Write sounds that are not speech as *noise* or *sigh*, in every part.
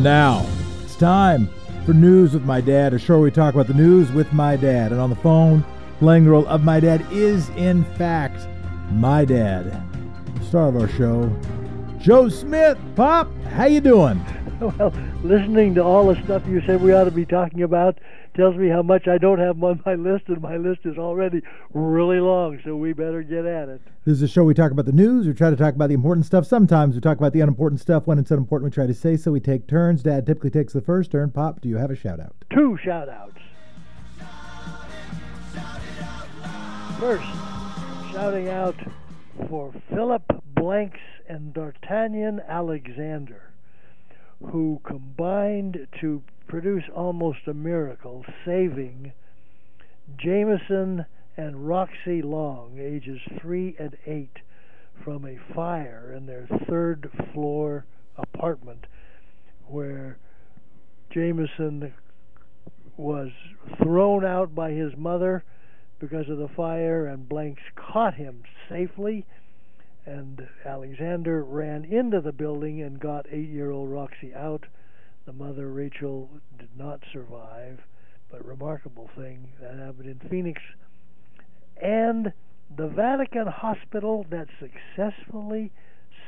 And now it's time for News with My Dad, a show where we talk about the news with my dad. And on the phone, playing the role of my dad is, in fact, my dad. Star of our show, Joe Smith. Pop, how you doing? *laughs* Well, listening to all the stuff you said we ought to be talking about tells me how much I don't have on my list, and my list is already really long, so we better get at it. This is a show we talk about the news. We try to talk about the important stuff. Sometimes we talk about the unimportant stuff. When it's unimportant, we try to say so. We take turns. Dad typically takes the first turn. Pop, do you have a shout out? Two shout outs. First, shouting out for Philip Blanks and D'Artagnan Alexander who combined to produce almost a miracle, saving Jameson and Roxy Long, ages three and eight, from a fire in their third floor apartment where Jameson was thrown out by his mother because of the fire, and Blanks caught him safely and Alexander ran into the building and got eight year old Roxy out. The mother, Rachel, did not survive, but remarkable thing that happened in Phoenix. And the Vatican hospital that successfully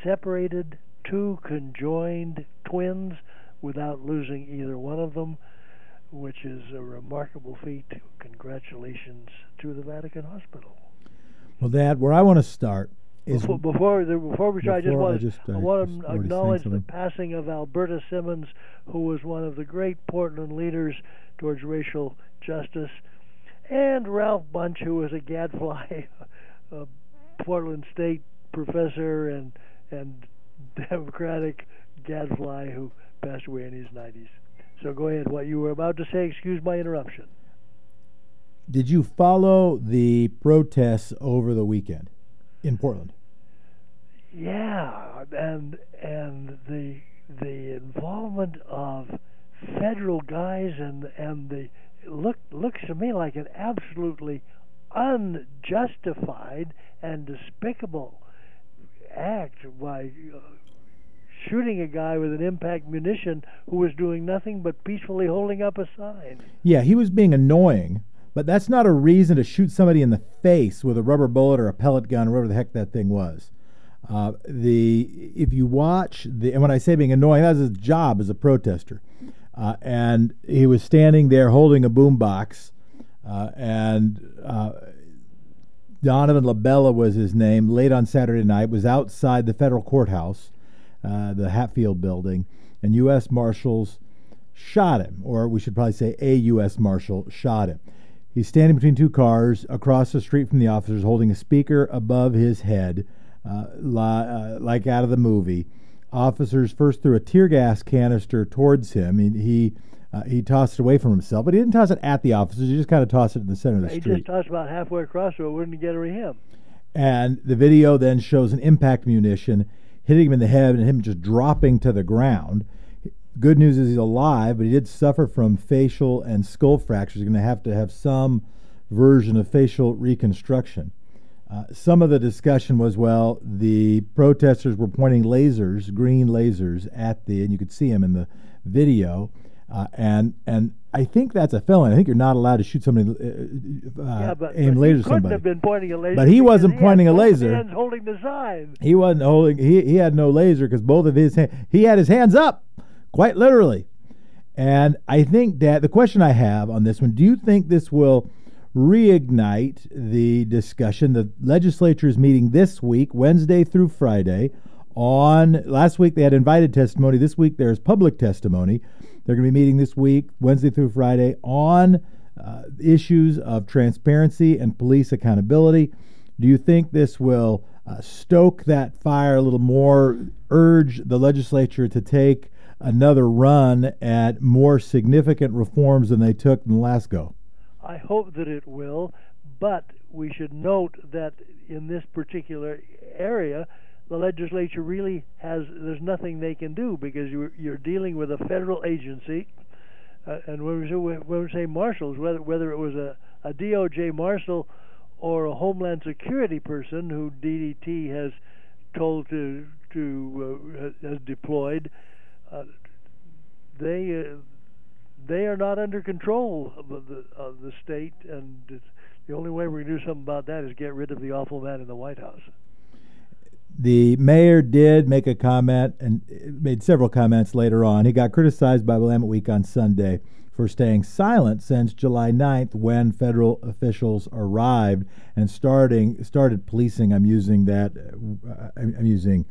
separated two conjoined twins without losing either one of them, which is a remarkable feat. Congratulations to the Vatican Hospital. Well, Dad, where I want to start before before, the, before we try, I just want, I, just, I, I want to acknowledge the passing of Alberta Simmons, who was one of the great Portland leaders towards racial justice, and Ralph Bunch, who was a gadfly, *laughs* a Portland State professor and and Democratic gadfly who passed away in his 90s. So go ahead. What you were about to say? Excuse my interruption. Did you follow the protests over the weekend? In Portland. Yeah, and and the the involvement of federal guys and and the look looks to me like an absolutely unjustified and despicable act by uh, shooting a guy with an impact munition who was doing nothing but peacefully holding up a sign. Yeah, he was being annoying, but that's not a reason to shoot somebody in the face with a rubber bullet or a pellet gun or whatever the heck that thing was. Uh, the if you watch the and when I say being annoying, that's his job as a protester. Uh, and he was standing there holding a boombox, uh, and uh, Donovan LaBella was his name. Late on Saturday night, was outside the federal courthouse, uh, the Hatfield building, and U.S. Marshals shot him, or we should probably say a U.S. Marshal shot him. He's standing between two cars across the street from the officers, holding a speaker above his head, uh, li- uh, like out of the movie. Officers first threw a tear gas canister towards him. He he, uh, he tossed it away from himself, but he didn't toss it at the officers. He just kind of tossed it in the center of the he street. He just tossed about halfway across so it wouldn't get to him. And the video then shows an impact munition hitting him in the head and him just dropping to the ground. Good news is he's alive, but he did suffer from facial and skull fractures. He's going to have to have some version of facial reconstruction. Uh, some of the discussion was well, the protesters were pointing lasers, green lasers, at the, and you could see him in the video. Uh, and and I think that's a felony. I think you're not allowed to shoot somebody, uh, uh yeah, but, aim but laser somebody. Have been pointing a laser but he wasn't pointing a laser. Hands holding the sign. He wasn't holding. He he had no laser because both of his hands. He had his hands up quite literally. And I think, that the question I have on this one do you think this will reignite the discussion? The legislature is meeting this week, Wednesday through Friday. On last week, they had invited testimony. This week, there's public testimony. They're going to be meeting this week, Wednesday through Friday, on uh, issues of transparency and police accountability. Do you think this will uh, stoke that fire a little more, urge the legislature to take another run at more significant reforms than they took in the last go? I hope that it will, but we should note that in this particular area, the legislature really has there's nothing they can do because you're you're dealing with a federal agency, uh, and when we say when we say marshals, whether whether it was a a DOJ marshal or a Homeland Security person who DDT has told to to uh, has deployed, uh, they uh, they are not under control of the of the state, and the only way we can do something about that is get rid of the awful man in the White House. The mayor did make a comment and made several comments later on. He got criticized by Willamette Week on Sunday for staying silent since July 9th when federal officials arrived and starting started policing. I'm using that uh, I'm using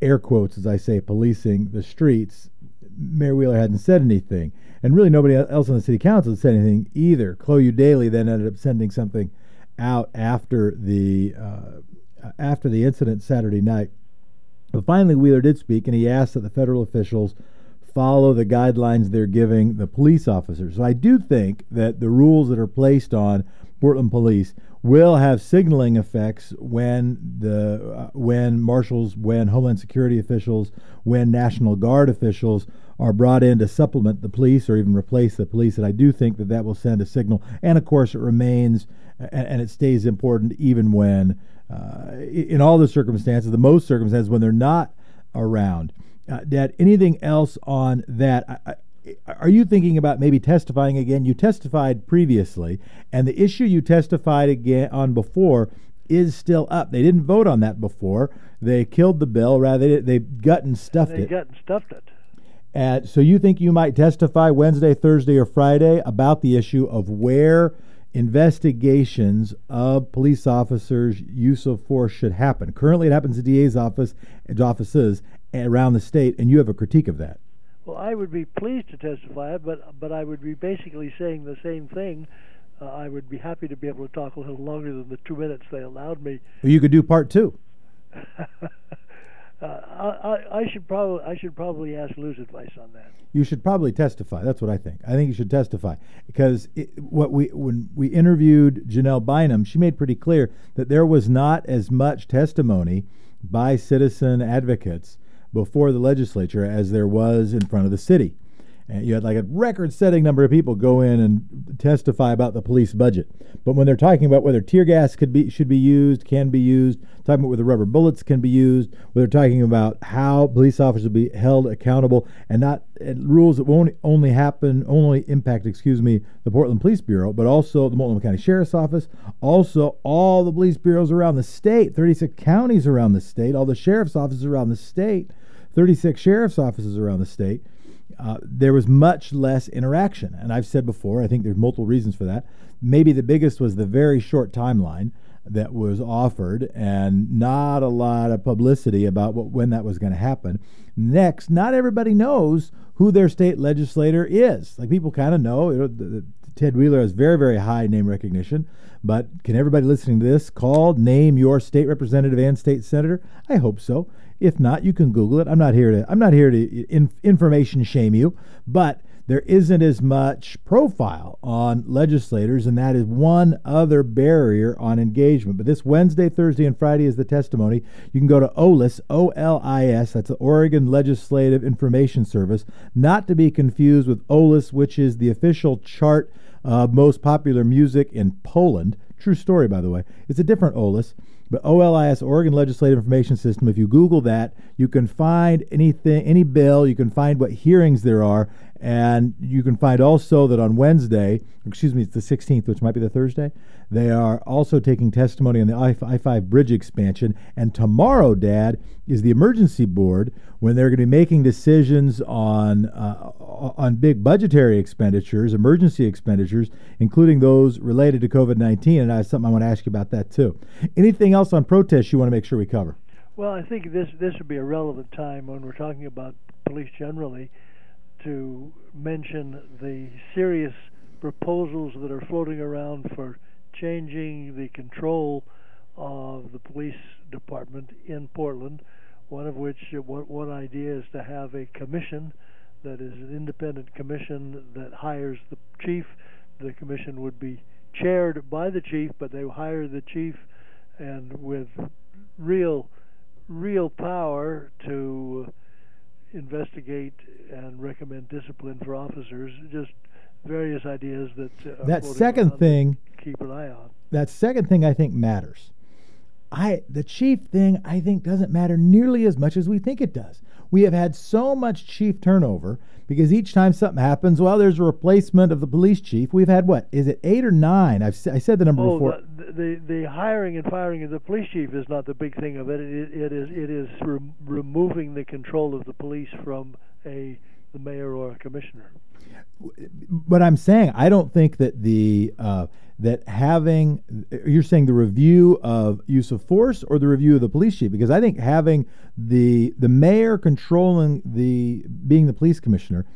air quotes as I say policing the streets. Mayor Wheeler hadn't said anything, and really nobody else on the city council had said anything either. Chloe Eudaly then ended up sending something out after the uh, after the incident Saturday night. But finally, Wheeler did speak, and he asked that the federal officials follow the guidelines they're giving the police officers. So I do think that the rules that are placed on Portland police will have signaling effects when the uh, when marshals, when Homeland Security officials, when National Guard officials are brought in to supplement the police or even replace the police. And I do think that that will send a signal. And of course, it remains and, and it stays important even when, uh, in all the circumstances, the most circumstances when they're not around. Uh, Dad, anything else on that? I, are you thinking about maybe testifying again? You testified previously, and the issue you testified again on before is still up. They didn't vote on that before. They killed the bill. Rather, they, they gut and stuffed they it. They gut and stuffed it. And so you think you might testify Wednesday, Thursday, or Friday about the issue of where investigations of police officers' use of force should happen. Currently, it happens at DA's office offices around the state, and you have a critique of that. Well, I would be pleased to testify, but but I would be basically saying the same thing. Uh, I would be happy to be able to talk a little longer than the two minutes they allowed me. Well, you could do part two. *laughs* uh, I, I should probably I should probably ask Lou's advice on that. You should probably testify. That's what I think. I think you should testify because it, what we when we interviewed Janelle Bynum, she made pretty clear that there was not as much testimony by citizen advocates before the legislature as there was in front of the city. And you had like a record setting number of people go in and testify about the police budget. But when they're talking about whether tear gas could be should be used, can be used, talking about whether rubber bullets can be used, whether they're talking about how police officers will be held accountable and not and rules that won't only happen only impact, excuse me, the Portland Police Bureau, but also the Multnomah County Sheriff's Office, also all the police bureaus around the state, 36 counties around the state, all the sheriff's offices around the state, 36 sheriff's offices around the state uh, there was much less interaction. And I've said before, I think there's multiple reasons for that. Maybe the biggest was the very short timeline that was offered and not a lot of publicity about what, when that was going to happen. Next, not everybody knows who their state legislator is. Like people kind of know, you know the, the, Ted Wheeler has very, very high name recognition, but can everybody listening to this call, name your state representative and state senator? I hope so. If not, you can Google it. I'm not here to I'm not here to in, information shame you, but there isn't as much profile on legislators, and that is one other barrier on engagement. But this Wednesday, Thursday, and Friday is the testimony. You can go to OLIS, O L I S, that's the Oregon Legislative Information Service, not to be confused with OLIS, which is the official chart of most popular music in Poland. True story, by the way. It's a different OLIS. But OLIS, Oregon Legislative Information System, if you Google that, you can find anything, any bill, you can find what hearings there are, and you can find also that on Wednesday, excuse me, it's the 16th, which might be the Thursday, they are also taking testimony on the I 5 bridge expansion. And tomorrow, Dad, is the emergency board when they're going to be making decisions on, uh, on big budgetary expenditures, emergency expenditures, including those related to COVID 19. And I have something I want to ask you about that too. Anything else on protests you want to make sure we cover? Well, I think this this would be a relevant time when we're talking about police generally to mention the serious proposals that are floating around for changing the control of the police department in Portland. One of which, one idea is to have a commission that is an independent commission that hires the chief. The commission would be chaired by the chief, but they hire the chief and with real, real power to investigate and recommend discipline for officers. Just various ideas that uh, that second thing keep an eye on. That second thing I think matters. I the chief thing I think doesn't matter nearly as much as we think it does. We have had so much chief turnover because each time something happens, well, there's a replacement of the police chief. We've had what is it eight or nine? I've I said the number oh, before. The, the the hiring and firing of the police chief is not the big thing of it. It, it is it is re- removing the control of the police from a the mayor or a commissioner. But I'm saying I don't think that the uh, that having you're saying the review of use of force or the review of the police chief because I think having the the mayor controlling the being the police commissioner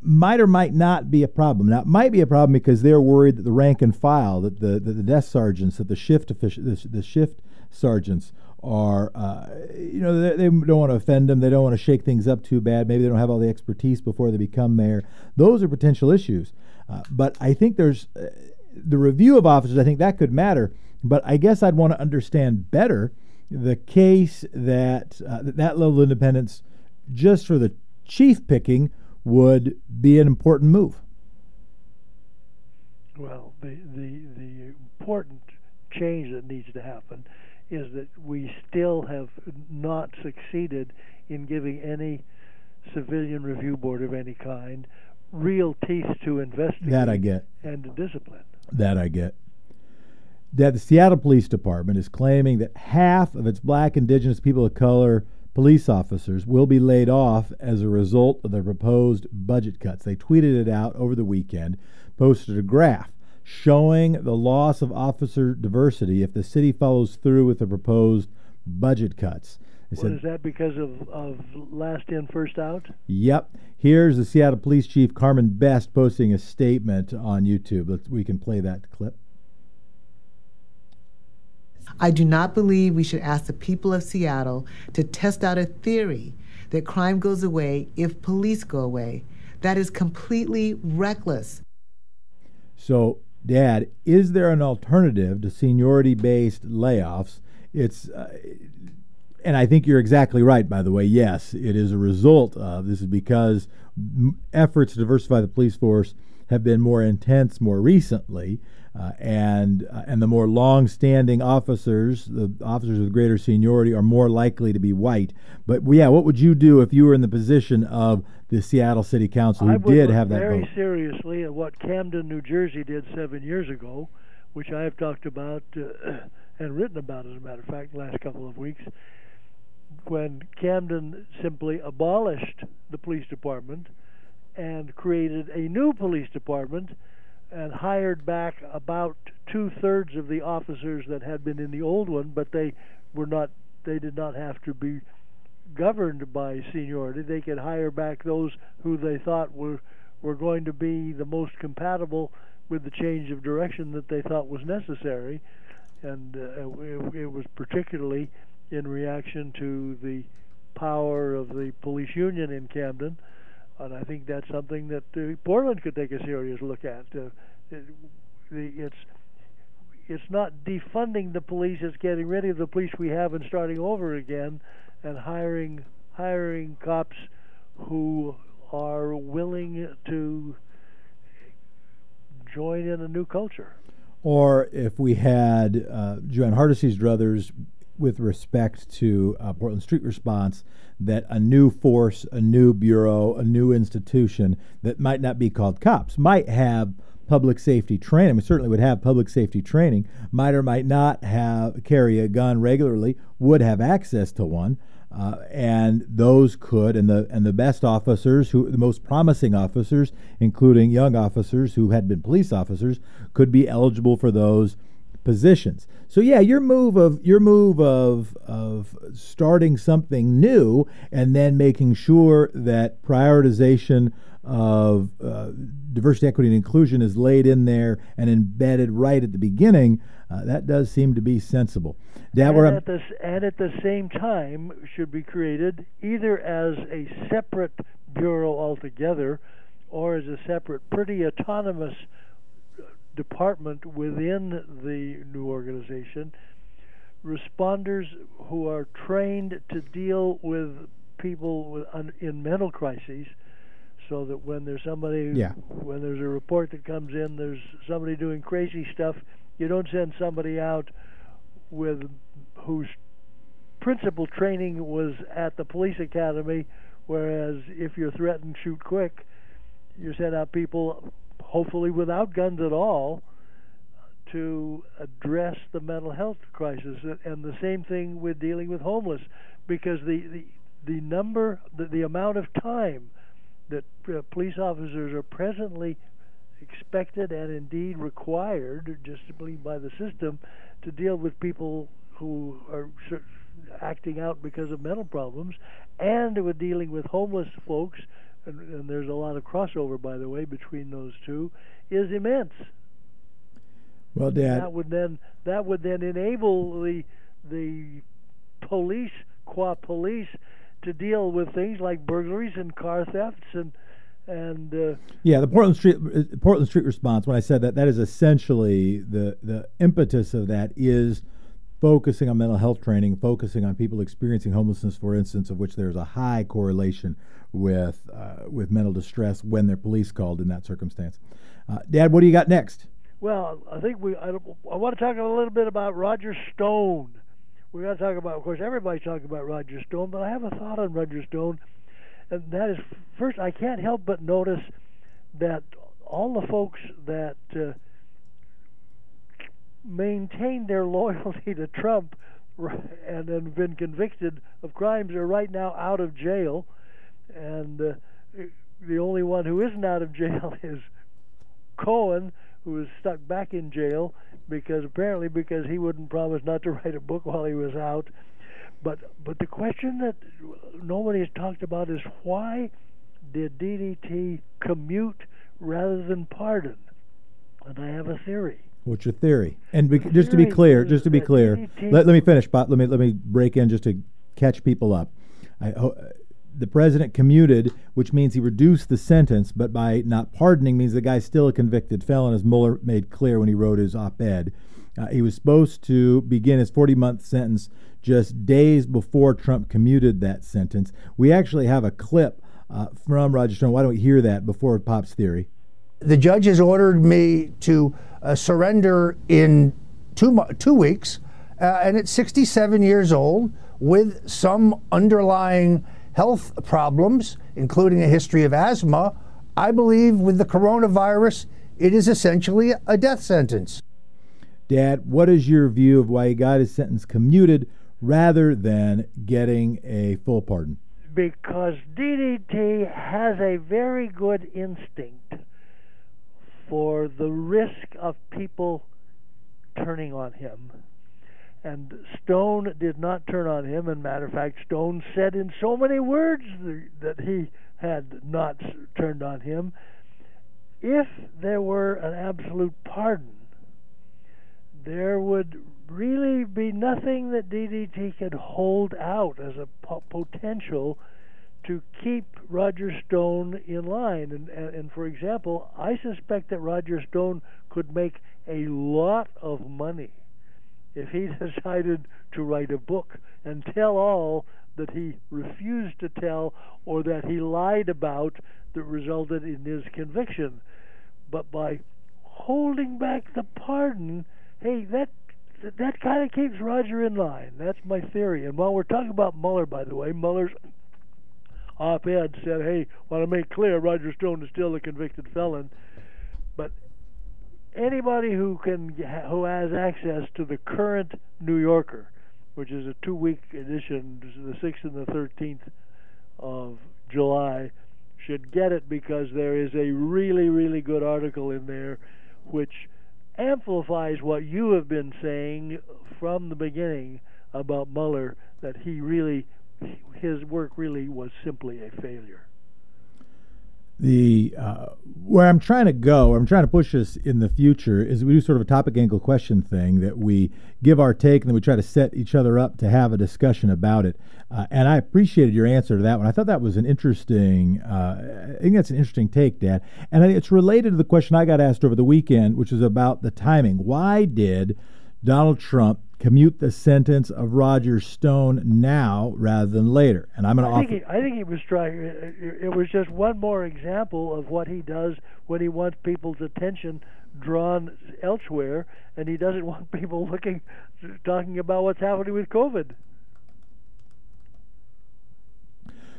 might or might not be a problem. Now it might be a problem because they're worried that the rank and file that the that the desk sergeants that the shift official the, the shift sergeants are uh, you know they, they, don't want to offend them they don't want to shake things up too bad maybe they don't have all the expertise before they become mayor those are potential issues uh, but i think there's uh, the review of officers, I think that could matter. But I guess I'd want to understand better the case that uh, that level of independence, just for the chief picking, would be an important move. Well, the the the important change that needs to happen is that we still have not succeeded in giving any civilian review board of any kind real teeth to investigate that I get and to discipline. That I get. That the Seattle Police Department is claiming that half of its black, indigenous, people of color police officers will be laid off as a result of the proposed budget cuts. They tweeted it out over the weekend, posted a graph showing the loss of officer diversity if the city follows through with the proposed budget cuts. They said, is that because of, of last in, first out? Yep. Here's the Seattle Police Chief Carmen Best posting a statement on YouTube. Let's, we can play that clip. I do not believe we should ask the people of Seattle to test out a theory that crime goes away if police go away. That is completely reckless. So, Dad, is there an alternative to seniority based layoffs? It's uh, and I think you're exactly right, by the way. Yes, it is a result of this is because efforts to diversify the police force have been more intense more recently. Uh, and uh, and the more long-standing officers, the officers with greater seniority, are more likely to be white. But yeah, what would you do if you were in the position of the Seattle City Council who did have that very vote? seriously at what Camden, New Jersey, did seven years ago, which I have talked about uh, *clears throat* and written about, as a matter of fact, the last couple of weeks when Camden simply abolished the police department and created a new police department and hired back about two thirds of the officers that had been in the old one, but they were not they did not have to be governed by seniority. They could hire back those who they thought were were going to be the most compatible with the change of direction that they thought was necessary, and uh, it, it was particularly in reaction to the power of the police union in Camden, and I think that's something that uh, Portland could take a serious look at. Uh, it, it's it's not defunding the police; it's getting rid of the police we have and starting over again, and hiring hiring cops who are willing to join in a new culture. Or if we had uh, Jo Ann Hardesty's druthers with respect to uh, Portland Street Response that a new force, a new bureau, a new institution that might not be called cops might have public safety training. Mean, certainly would have public safety training. Might or might not have carry a gun regularly. Would have access to one. Uh, and those could, and the and the best officers, who the most promising officers, including young officers who had been police officers, could be eligible for those positions. So yeah, your move of your move of of starting something new and then making sure that prioritization of uh, diversity, equity, and inclusion is laid in there and embedded right at the beginning. Uh, that does seem to be sensible. and, at the, and at the same time, should be created either as a separate bureau altogether, or as a separate, pretty autonomous department within the new organization, responders who are trained to deal with people with, in mental crises so that when there's somebody yeah. when there's a report that comes in there's somebody doing crazy stuff you don't send somebody out with whose principal training was at the police academy, whereas if you're threatened, shoot quick. You send out people, hopefully without guns at all, to address the mental health crisis. And the same thing with dealing with homeless, because the the, the number, the, the amount of time that uh, police officers are presently expected and indeed required, just by the system, to deal with people who are acting out because of mental problems, and with dealing with homeless folks, and, and there's a lot of crossover, by the way, between those two, is immense. Well, Dad, that would then that would then enable the the police, qua police, to deal with things like burglaries and car thefts and and uh, yeah, the Portland Street uh, Portland Street response. When I said that, that is essentially the the impetus of that is focusing on mental health training, focusing on people experiencing homelessness, for instance, of which there's a high correlation with uh, with mental distress when they're police called in that circumstance. Uh, Dad, what do you got next? Well, I think we I, I want to talk a little bit about Roger Stone. We're going to talk about, of course, everybody's talking about Roger Stone, but I have a thought on Roger Stone, and that is first I can't help but notice that all the folks that uh, maintained their *laughs* loyalty to Trump and have been convicted of crimes are right now out of jail, and uh, the only one who isn't out of jail *laughs* is Cohen, who is stuck back in jail because apparently because he wouldn't promise not to *laughs* write a book while he was out. But but the question that nobody has talked about is why did DDT commute rather than pardon? And I have a theory. What's your theory? And be, just to be clear, just to be clear, let, let me finish, But Let me let me break in just to catch people up. I, the president commuted, which means he reduced the sentence, but by not pardoning means the guy's still a convicted felon, as Mueller made clear when he wrote his op-ed. Uh, he was supposed to begin his 40-month sentence just days before Trump commuted that sentence. We actually have a clip uh, from Roger Stone. Why don't we hear that before Pop's theory? The judge has ordered me to uh, surrender in two two weeks, uh, and at 67 years old, with some underlying health problems, including a history of asthma, I believe with the coronavirus, it is essentially a death sentence. Dad, what is your view of why he got his sentence commuted rather than getting a full pardon? Because DDT has a very good instinct for the risk of people turning on him. And Stone did not turn on him. And matter of fact, Stone said in so many words that he had not turned on him. If there were an absolute pardon, there would really be nothing that DDT could hold out as a potential to keep Roger Stone in line. And, and, and, for example, I suspect that Roger Stone could make a lot of money if he *laughs* decided to write a book and tell all that he refused to tell or that he lied about that resulted in his conviction. But by holding back the pardon, hey, that that kind of keeps Roger in line. That's my theory. And while we're talking about Mueller, by the way, Mueller's op-ed said, "Hey, want to make clear Roger Stone is still a convicted felon." But anybody who can who has access to the current New Yorker, which is a two-week edition, the sixth and the thirteenth of July, should get it because there is a really, really good article in there, which amplifies what you have been saying from the beginning about Mueller that he really his work really was simply a failure. The uh, where I'm trying to go, I'm trying to push us in the future is we do sort of a topic angle question thing that we give our take and then we try to set each other up to have a discussion about it. Uh, and I appreciated your answer to that one. I thought that was an interesting. Uh, I think that's an interesting take, Dad. And it's related to the question I got asked over the weekend, which is about the timing. Why did Donald Trump commute the sentence of Roger Stone now rather than later. And I'm going to offer. Think he, I think he was trying. It was just one more example of what he does when he wants people's attention drawn elsewhere, and he doesn't want *laughs* people looking, talking about what's happening with COVID.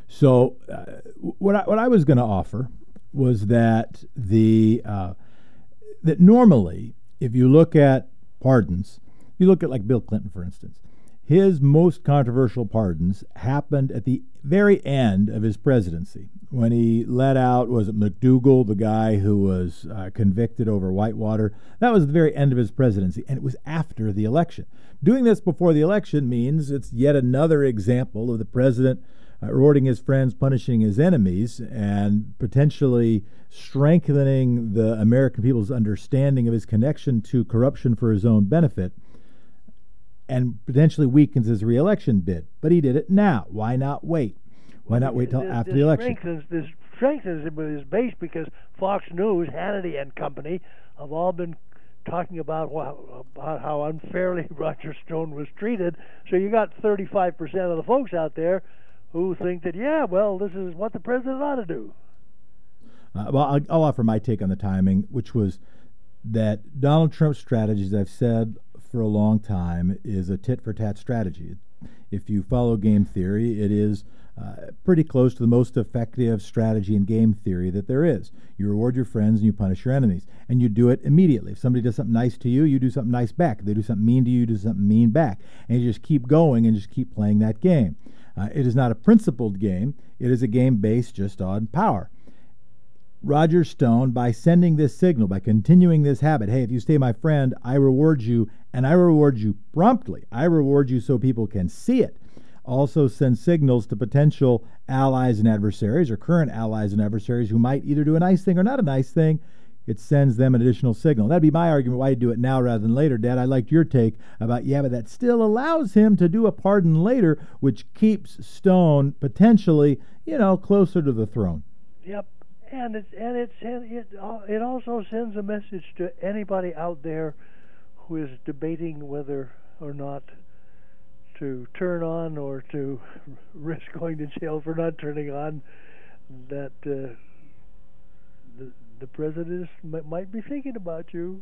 So, uh, what I, what I was going to offer was that the uh, that normally, if you look at pardons, you look at like Bill Clinton, for instance, his most controversial pardons happened at the very end of his presidency when he let out was it McDougal, the guy who was uh, convicted over Whitewater. That was the very end of his presidency, and it was after the election. Doing this before the election means it's yet another example of the president uh, rewarding his friends, punishing his enemies, and potentially strengthening the American people's understanding of his connection to corruption for his own benefit and potentially weakens his reelection bid. But he did it now. Why not wait? Why not wait till this, after this the election? Strengthens, this strengthens his base because Fox News, Hannity and company have all been talking about, about how unfairly *laughs* Roger Stone was treated. So you got 35% of the folks out there who think that, yeah, well, this is what the president ought to do. Uh, well, I'll, I'll offer my take on the timing, which was that Donald Trump's strategy, as I've said for a long time, is a tit for tat strategy. If you follow game theory, it is uh, pretty close to the most effective strategy in game theory that there is. You reward your friends and you punish your enemies. And you do it immediately. If somebody does something nice to you, you do something nice back. If they do something mean to you, you do something mean back. And you just keep going and just keep playing that game. Uh, it is not a principled game, it is a game based just on power. Roger Stone, by sending this signal, by continuing this habit, hey, if you stay my friend, I reward you, and I reward you promptly. I reward you so people can see it. Also, send signals to potential allies and adversaries, or current allies and adversaries who might either do a nice thing or not a nice thing. It sends them an additional signal. That'd be my argument why you do it now rather than later, Dad. I liked your take about, yeah, but that still allows him to do a pardon later, which keeps Stone potentially, you know, closer to the throne. Yep and it's and and it it also sends a message to anybody out there who is debating whether or not to turn on or to *laughs* risk going to jail for not turning on that uh, the the president might be thinking about you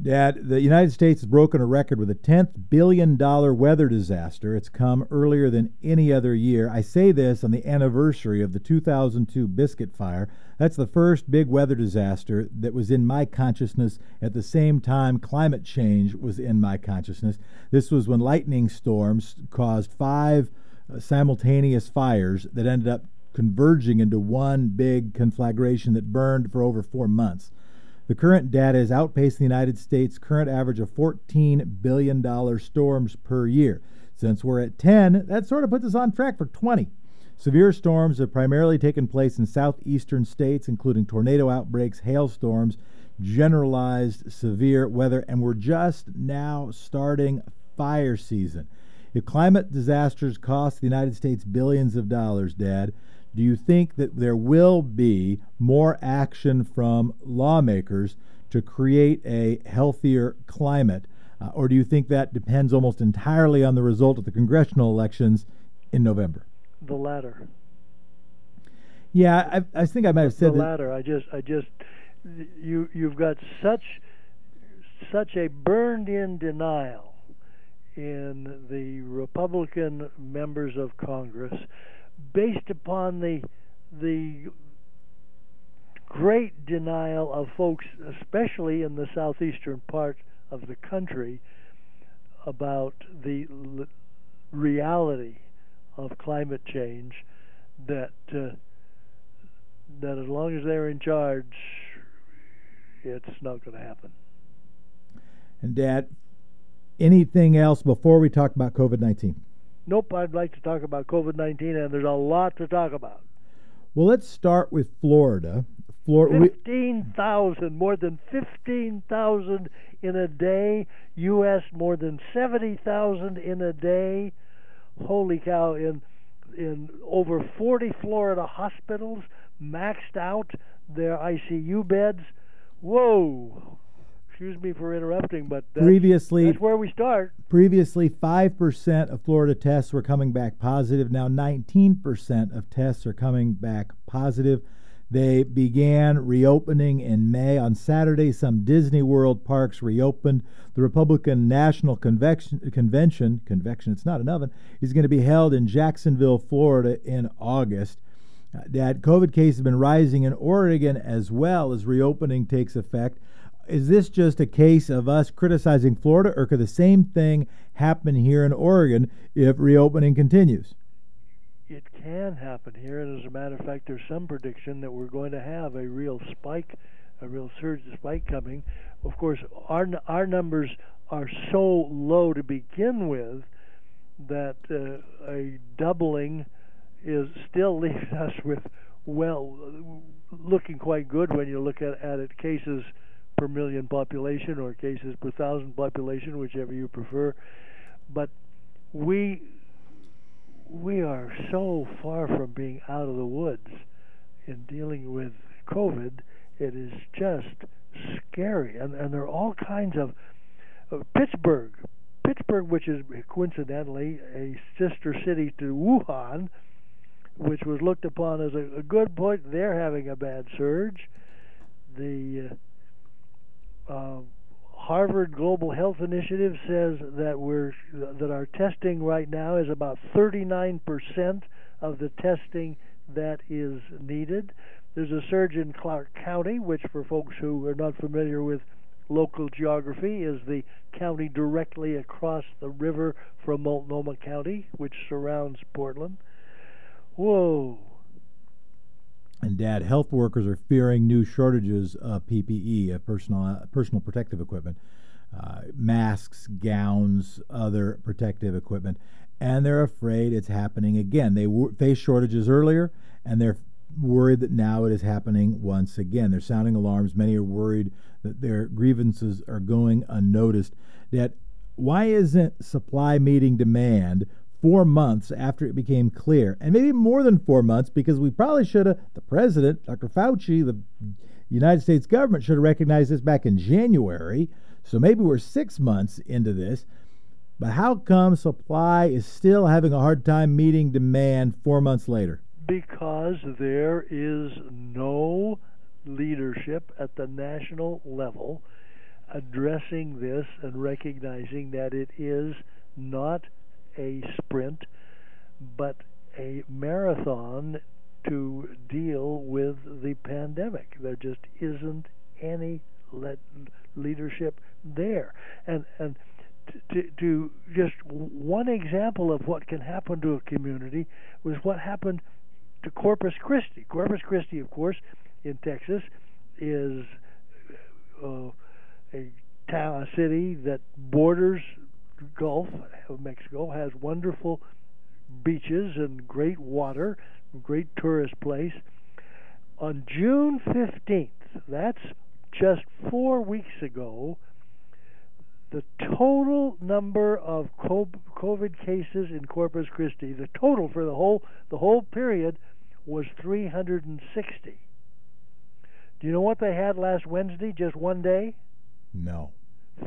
Dad, the United States has broken a record with a $10th weather disaster. It's come earlier than any other year. I say this on the anniversary of the 2002 Biscuit Fire. That's the first big weather disaster that was in my consciousness at the same time climate change was in my consciousness. This was when lightning storms caused five uh, simultaneous fires that ended up converging into one big conflagration that burned for over four months. The current data is outpacing the United States' current average of $14 billion storms per year. Since we're at 10, that sort of puts us on track for 20. Severe storms have primarily taken place in southeastern states, including tornado outbreaks, hailstorms, generalized severe weather, and we're just now starting fire season. If climate disasters cost the United States billions of dollars, Dad, do you think that there will be more action from lawmakers to create a healthier climate? Uh, or do you think that depends almost entirely on the result of the congressional elections in November? The latter. Yeah, I, I think I might have said the latter. I just, I just, you, you've got such, such a burned-in denial in the Republican members of Congress based upon the the great denial of folks, especially in the southeastern part of the country, about the l- reality of climate change. That uh, that as long as they're in charge, it's not going to happen. And Dad, anything else before we talk about COVID nineteen? Nope, I'd like to talk about COVID 19, and there's a lot to talk about. Well, let's start with Florida. Florida 15,000, more than 15,000 in a day. U.S., more than 70,000 in a day. Holy cow, in, in over 40 Florida hospitals, maxed out their ICU beds. Whoa, excuse me for interrupting, but that's, previously that's where we start. Previously, five percent of Florida tests were coming back positive. Now, nineteen percent of tests are coming back positive. They began reopening in May. On Saturday, some Disney World parks reopened. The Republican National Convection, Convention, convection, it's not an oven, is going to be held in Jacksonville, Florida in August. That COVID cases have been rising in Oregon as well as reopening takes effect. Is this just a case of us criticizing Florida, or could the same thing happen here in Oregon if reopening continues? it can happen here, and as a matter of fact, there's some prediction that we're going to have a real spike, a real surge spike coming. Of course, our our numbers are so low to begin with that uh, a doubling is still leaves *laughs* us with well looking quite good when you look at, at it cases per million population or cases per thousand population, whichever you prefer. But we we are so far from being out of the woods in dealing with COVID. It is just scary, and and there are all kinds of uh, Pittsburgh, Pittsburgh, which is coincidentally a sister city to Wuhan, which was looked upon as a, a good point. They're having a bad surge. The uh, uh, Harvard Global Health Initiative says that we're that our testing right now is about 39% of the testing that is needed. There's a surge in Clark County, which for folks who are not familiar with local geography is the county directly across the river from Multnomah County, which surrounds Portland. Whoa, and Dad, health workers are fearing new shortages of PPE, of personal uh, personal protective equipment, uh, masks, gowns, other protective equipment, and they're afraid it's happening again. They w- faced shortages earlier, and they're worried that now it is happening once again. They're sounding alarms. Many are worried that their grievances are going unnoticed. That why isn't supply meeting demand four months after it became clear, and maybe more than four months because we probably should have, the president, Dr. Fauci, the United States government should have recognized this back in January. So maybe we're six months into this. But how come supply is still having a hard time meeting demand four months later? Because there is no leadership at the national level addressing this and recognizing that it is not a sprint, but a marathon to deal with the pandemic. There just isn't any le- leadership there, and and to, to just one example of what can happen to a community was what happened to Corpus Christi. Corpus Christi, of course, in Texas, is uh, a town, a city that borders Gulf of Mexico has wonderful beaches and great water, great tourist place. On June 15th, that's just four weeks ago, the total number of COVID cases in Corpus Christi, the total for the whole the whole period, was 360. Do you know what they had last Wednesday? Just one day. No.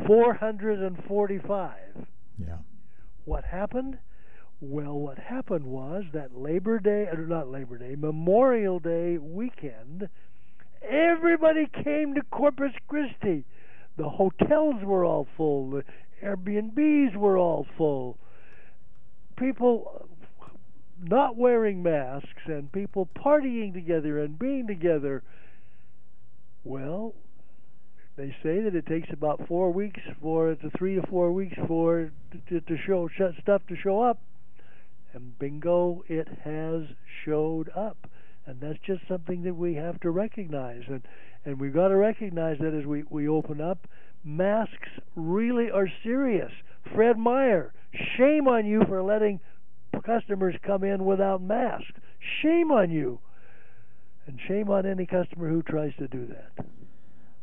445. Yeah. What happened? Well, what happened was that Labor Day, or not Labor Day, Memorial Day weekend, everybody came to Corpus Christi. The hotels were all full, the Airbnbs were all full. People uh, not wearing masks and people partying together and being together. Well, they say that it takes about four weeks for to three to four weeks for to, to show stuff to show up, and bingo, it has showed up, and that's just something that we have to recognize, and and we've got to recognize that as we we open up, masks really are serious. Fred Meyer, shame on you for letting customers come in without masks. Shame on you. And shame on any customer who tries to do that.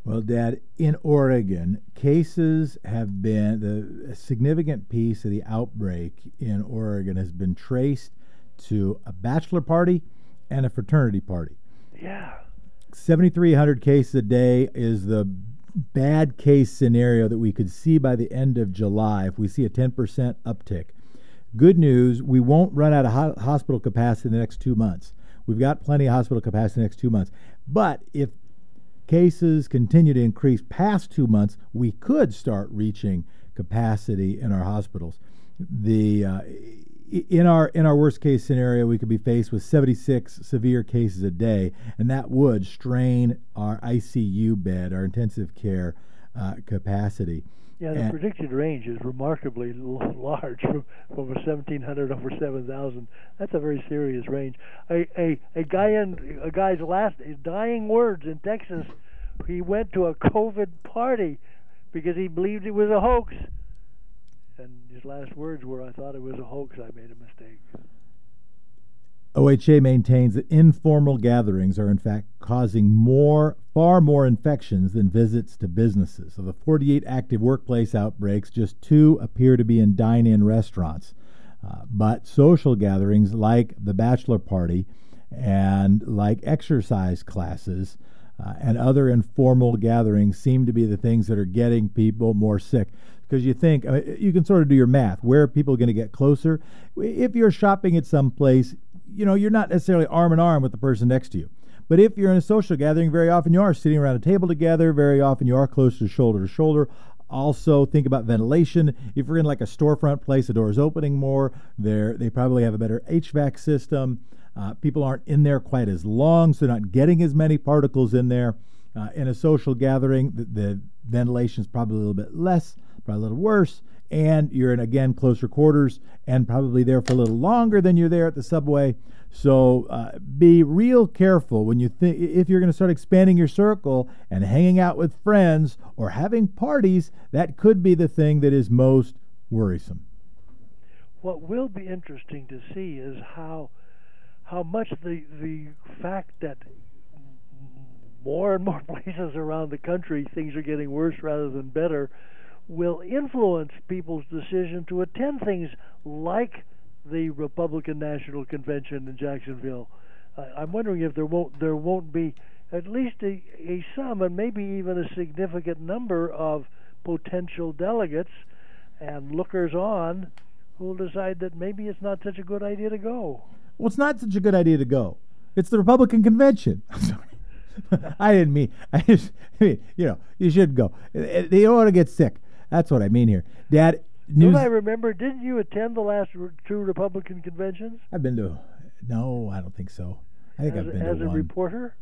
Well, Dad, in Oregon, cases have been the significant piece of the outbreak in Oregon has been traced to a bachelor party and a fraternity party. Yeah. 7,300 cases a day is the bad case scenario that we could see by the end of July if we see a 10% uptick. Good news, we won't run out of ho- hospital capacity in the next two months. We've got plenty of hospital capacity in the next two months. But if cases continue to increase past two months, we could start reaching capacity in our hospitals. The uh, in our in our worst case scenario, we could be faced with 76 severe cases a day, and that would strain our ICU bed, our intensive care uh, capacity. Yeah, the and predicted range is remarkably large, from, from 1,700 over 7,000. That's a very serious range. A, a a guy in a guy's last dying words in Texas, he went to a COVID party because he believed it was a hoax, and his last words were, "I thought it was a hoax. I made a mistake." OHA maintains that informal gatherings are in fact causing more, far more infections than visits to businesses. Of the 48 active workplace outbreaks, just two appear to be in dine in restaurants. Uh, but social gatherings like the bachelor party and like exercise classes uh, and other informal gatherings seem to be the things that are getting people more sick because you think mean, you can sort of do your math. Where are people going to get closer? If you're shopping at some place, you know, you're not necessarily arm in arm with the person next to you. But if you're in a social gathering, very often you are sitting around a table together. Very often you are close to shoulder to shoulder. Also, think about ventilation. If you're in like a storefront place, the door is opening more. There, they probably have a better HVAC system. Uh, people aren't in there quite as long, so they're not getting as many particles in there. Uh, in a social gathering, the, the ventilation is probably a little bit less, probably a little worse and you're in again closer quarters and probably there for a little longer than you're there at the subway. So uh, be real careful when you think if you're going to start expanding your circle and hanging out with friends or having parties. That could be the thing that is most worrisome. What will be interesting to see is how how much the the fact that more and more *laughs* places around the country things are getting worse rather than better will influence people's decision to attend things like the Republican National Convention in Jacksonville. Uh, I'm wondering if there won't there won't be at least a, a sum and maybe even a significant number of potential delegates and lookers on who will decide that maybe it's not such a good idea to go. Well, it's not such a good idea to go. It's the Republican convention. *laughs* I'm sorry. *laughs* I didn't mean. I just, *laughs* I mean, you know, you should go. They want to get sick. That's what I mean here, Dad. News. Don't I remember? Didn't you attend the last two Republican conventions? I've been to. No, I don't think so. I think as, I've been to as to a one. reporter.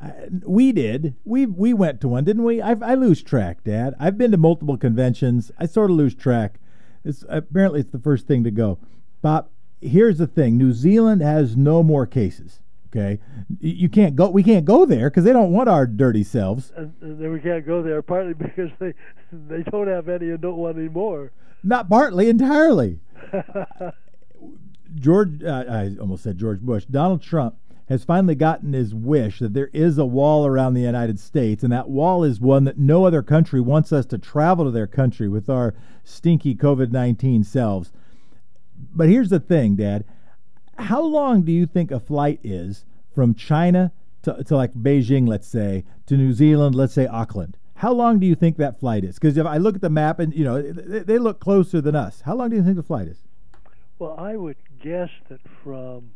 I, we did. We we went to one, didn't we? I, I lose track, Dad. I've been to multiple conventions. I sort of lose track. It's apparently it's the first thing to go. Bob, here's the thing: New Zealand has no more cases. Okay, you can't go. We can't go there because they don't want our dirty selves. And, and we can't go there partly *laughs* because they they don't have any and don't want any more. Not partly, entirely. *laughs* George, uh, I almost said George Bush. Donald Trump has finally gotten his wish that there is a wall around the United States, and that wall is one that no other country wants us to travel to their country with our stinky COVID 19 selves. But here's the thing, Dad how long do you think a flight is from China to, to like Beijing, let's say, to New Zealand, let's say Auckland? How long do you think that flight is? Because if I look at the map and you know they, they look closer than us, how long do you think the flight is? Well, I would guess that from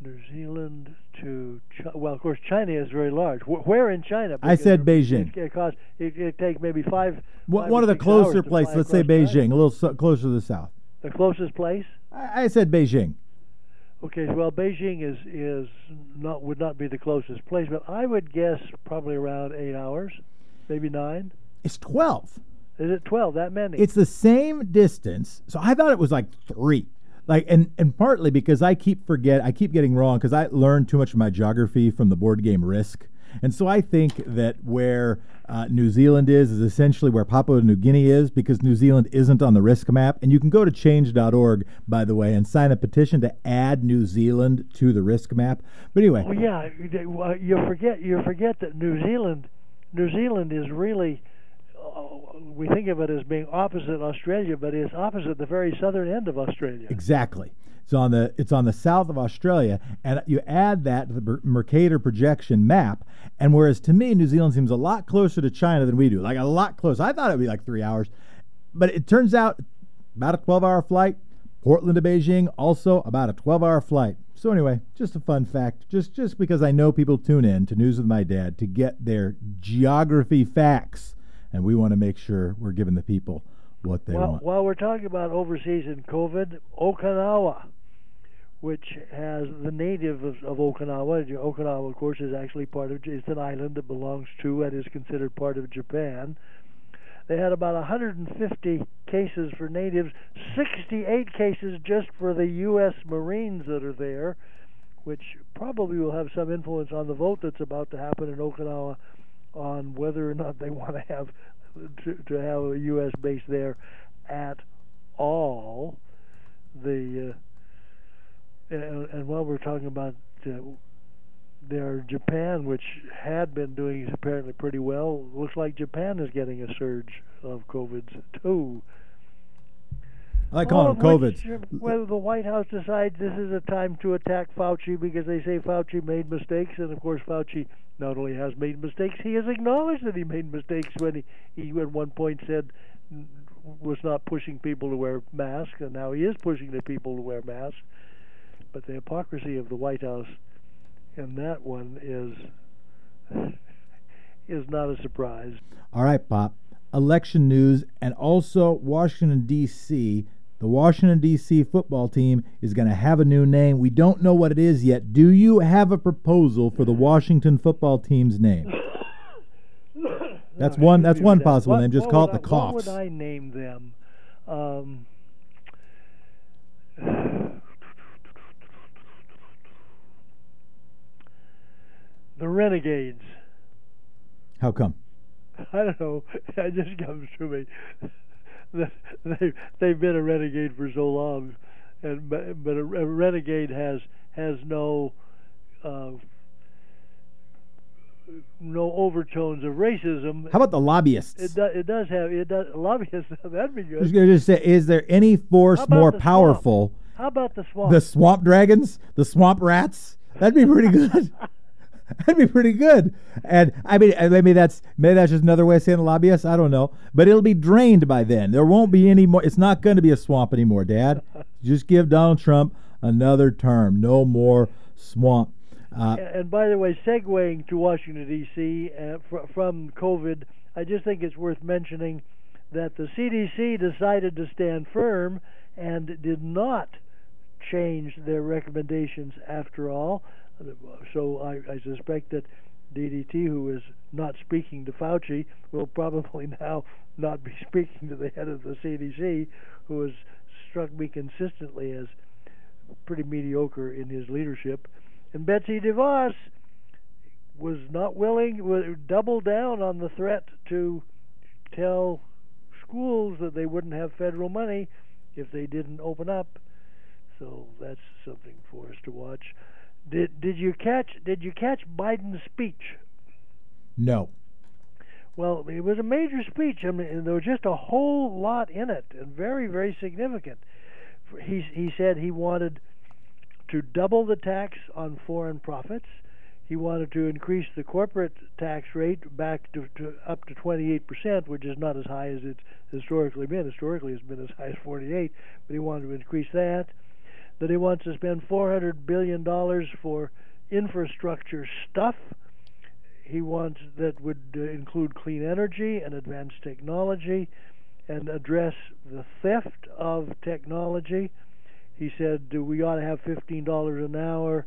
New Zealand to China, well, of course, China is very large. Where in China? I said Beijing. It, cost, it, it take maybe five. Well, one of the closer places. Let's say Beijing, China. a little so, closer to the south. The closest place? I, I said Beijing. Okay, well, Beijing is is not would not be the closest place, but I would guess probably around eight hours, maybe nine. It's twelve. Is it twelve? That many? It's the same distance. So I thought it was like three. Like and and partly because I keep forget I keep getting wrong because I learned too much of my geography from the board game Risk. And so I think that where uh, New Zealand is is essentially where Papua New Guinea is because New Zealand isn't on the risk map. And you can go to change.org, by the way, and sign a petition to add New Zealand to the risk map. But anyway, oh yeah, you forget you forget that New Zealand, New Zealand is really. Uh, we think of it as being opposite Australia, but it's opposite the very southern end of Australia. Exactly. It's on the it's on the south of Australia, and you add that to the Mercator projection map. And whereas to me, New Zealand seems a lot closer to China than we do, like a lot closer. I thought it'd be like three hours, but it turns out about a 12-hour flight. Portland to Beijing, also about a 12-hour flight. so anyway, just a fun fact. Just just because I know people tune in to News with My Dad to get their geography facts, and we want to make sure we're giving the people what they well, want. While we're talking about overseas and COVID, Okinawa, which has the native of, of Okinawa. Okinawa, of course, is actually part of it's an island that belongs to and is considered part of Japan. They had about 150 cases for natives, 68 cases just for the U.S. Marines that are there, which probably will have some influence on the vote that's about to happen in Okinawa on whether or not they *laughs* want to have to, to have a U.S. base there at all. The uh, and, and while we're talking about uh, there Japan, which had been doing apparently pretty well, looks like Japan is getting a surge of COVIDs too. I calling them COVIDs. well, the White House decides this is a time to attack Fauci because they say Fauci made mistakes, and of course Fauci not only has made mistakes, he has acknowledged that he made mistakes when he, he at one point said was not pushing people to wear masks, and now he is pushing the people to wear masks. But the hypocrisy of the White House and that one is *laughs* is not a surprise. All right, Pop. Election news and also Washington D.C. The Washington D.C. football team is going to have a new name. We don't know what it is yet. Do you have a proposal for the Washington football team's name? *laughs* That's No, one. That's one that. possible What- name. Just call it the I- Coughs. What would I name them? Um, *sighs* *sighs* *sighs* the Renegades. How come? I don't know. *laughs* It just comes to me. *laughs* they they've been a renegade for so long, and but, but a, a renegade has has no uh, no overtones of racism. How about the lobbyists? It does. It does have. It does. Lobbyists. *laughs* That'd be I was good. going to just say, is there any force more the swamp? powerful? How about the swamp? The swamp dragons, the swamp rats. That'd be pretty good. *laughs* That'd be pretty good. And I mean, maybe that's maybe that's just another way of saying lobbyists. I don't know, but it'll be drained by then. There won't be any more. It's not going to be a swamp anymore, Dad. *laughs* Just give Donald Trump another term. No more swamp. Uh, And- and by the way, segueing to Washington D.C. Uh, fr- from COVID, I just think it's worth mentioning that the CDC decided to stand firm and did not change their recommendations after all. So I, I suspect that DDT, who is not speaking to Fauci, will probably *laughs* now not be speaking to the head of the CDC, who has struck me consistently as pretty mediocre in his leadership. And Betsy DeVos was not willing, wa- doubled down on the threat to tell schools that they wouldn't have federal money if they didn't open up. So that's something for us to watch. Did did you catch did you catch Biden's speech? no. Well, it was a major speech. I mean, there was just a whole lot in it, and very, very significant. He he said he wanted to double the tax on foreign profits. He wanted to increase the corporate tax rate back to, to up to 28%, which is not as high as it's historically been. Historically, it's been as high as 48, but he wanted to increase that. That he wants to spend 400 billion dollars for infrastructure stuff he wants that would uh, include clean energy and advanced technology and address the theft of technology. He said we ought to have $15 an hour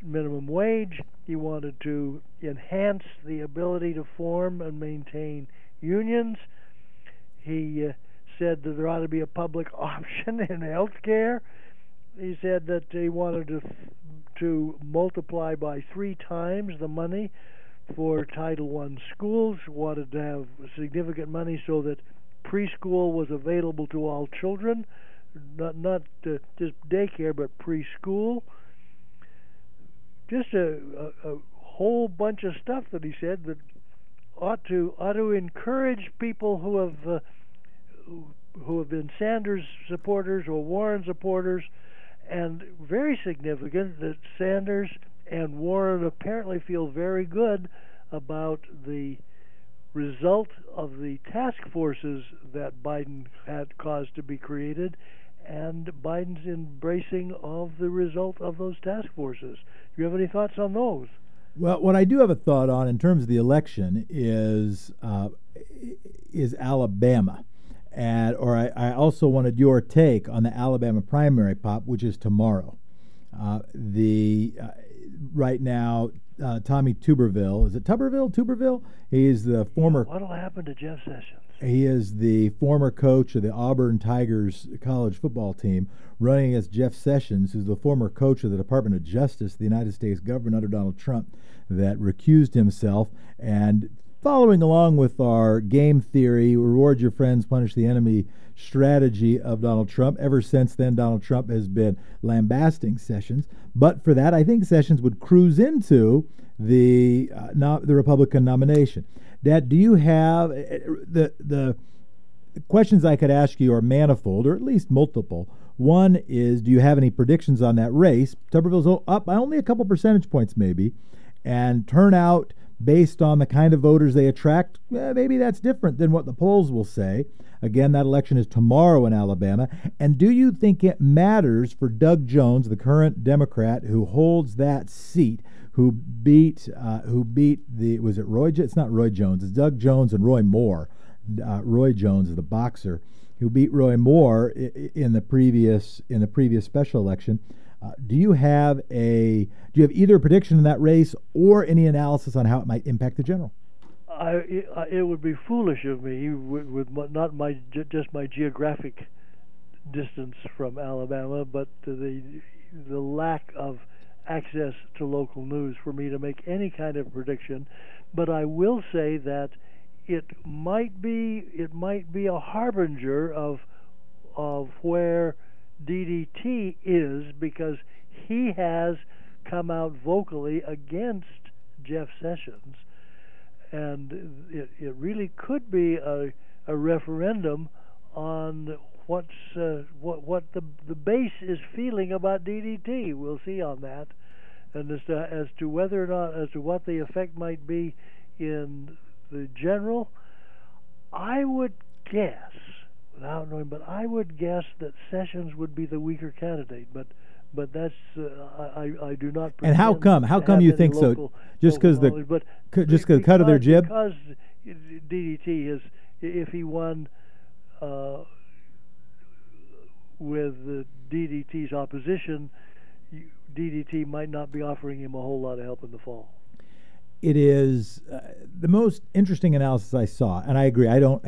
minimum wage. He wanted to enhance the ability to form and maintain unions. He uh, said that there ought to be a public *laughs* option in health care. He said that he wanted to to multiply by three times the money for Title I schools, wanted to have significant money so that preschool was available to all children, not not uh, just daycare, but preschool. Just a, a, a whole bunch of stuff that he said that ought to ought to encourage people who have uh, who have been Sanders supporters or Warren supporters, and very significant that Sanders and Warren apparently feel very good about the result of the task forces that Biden had caused to be created and Biden's embracing of the result of those task forces. Do you have any thoughts on those? Well, what I do have a thought on in terms of the election is uh, is Alabama, and or I, I, also wanted your take on the Alabama primary pop, which is tomorrow. Uh, the uh, right now, uh, Tommy Tuberville is it Tuberville? Tuberville? He is the former. What'll happen to Jeff Sessions? He is the former coach of the Auburn Tigers college football team, running against Jeff Sessions, who's the former coach of the Department of Justice, the United States government under Donald Trump, that recused himself. And following along with our game theory, reward your friends, punish the enemy strategy of Donald Trump. Ever since then, Donald Trump has been lambasting Sessions. But for that, I think Sessions would cruise into the uh, no, the Republican nomination. Dad, do you have eh, the the questions I could ask you are manifold, or at least multiple. One is, do you have any predictions on that race? Tuberville's up by only a couple percentage points, maybe, and turnout based on the kind of voters they attract, eh, maybe that's different than what the polls will say. Again, that election is tomorrow in Alabama. And do you think it matters for Doug Jones, the current Democrat who holds that seat, who beat uh, who beat the was it Roy? It's not Roy Jones. It's Doug Jones and Roy Moore. Uh, Roy Jones is the boxer who beat Roy Moore in the previous in the previous special election. Uh, do you have a do you have either a prediction in that race or any analysis on how it might impact the general? I, it, would be foolish of me with, with my, not my just my geographic distance from Alabama, but the the lack of access to local news for me to make any kind of prediction, but I will say that it might be it might be a harbinger of of where DDT is because he has come out vocally against Jeff Sessions, and it it really could be a a referendum on what's uh, what what the the base is feeling about DDT. We'll see on that, and as to as to whether or not as to what the effect might be in the general, I would guess without knowing, but I would guess that Sessions would be the weaker candidate. But but that's uh, I I do not. And how come? How come you think local, so? Just because the but just because cut of their jib? Because DDT is if he won. Uh, with DDT's opposition, DDT might not be offering him a whole lot of help in the fall. It is uh, the most interesting analysis I saw, and I agree. I don't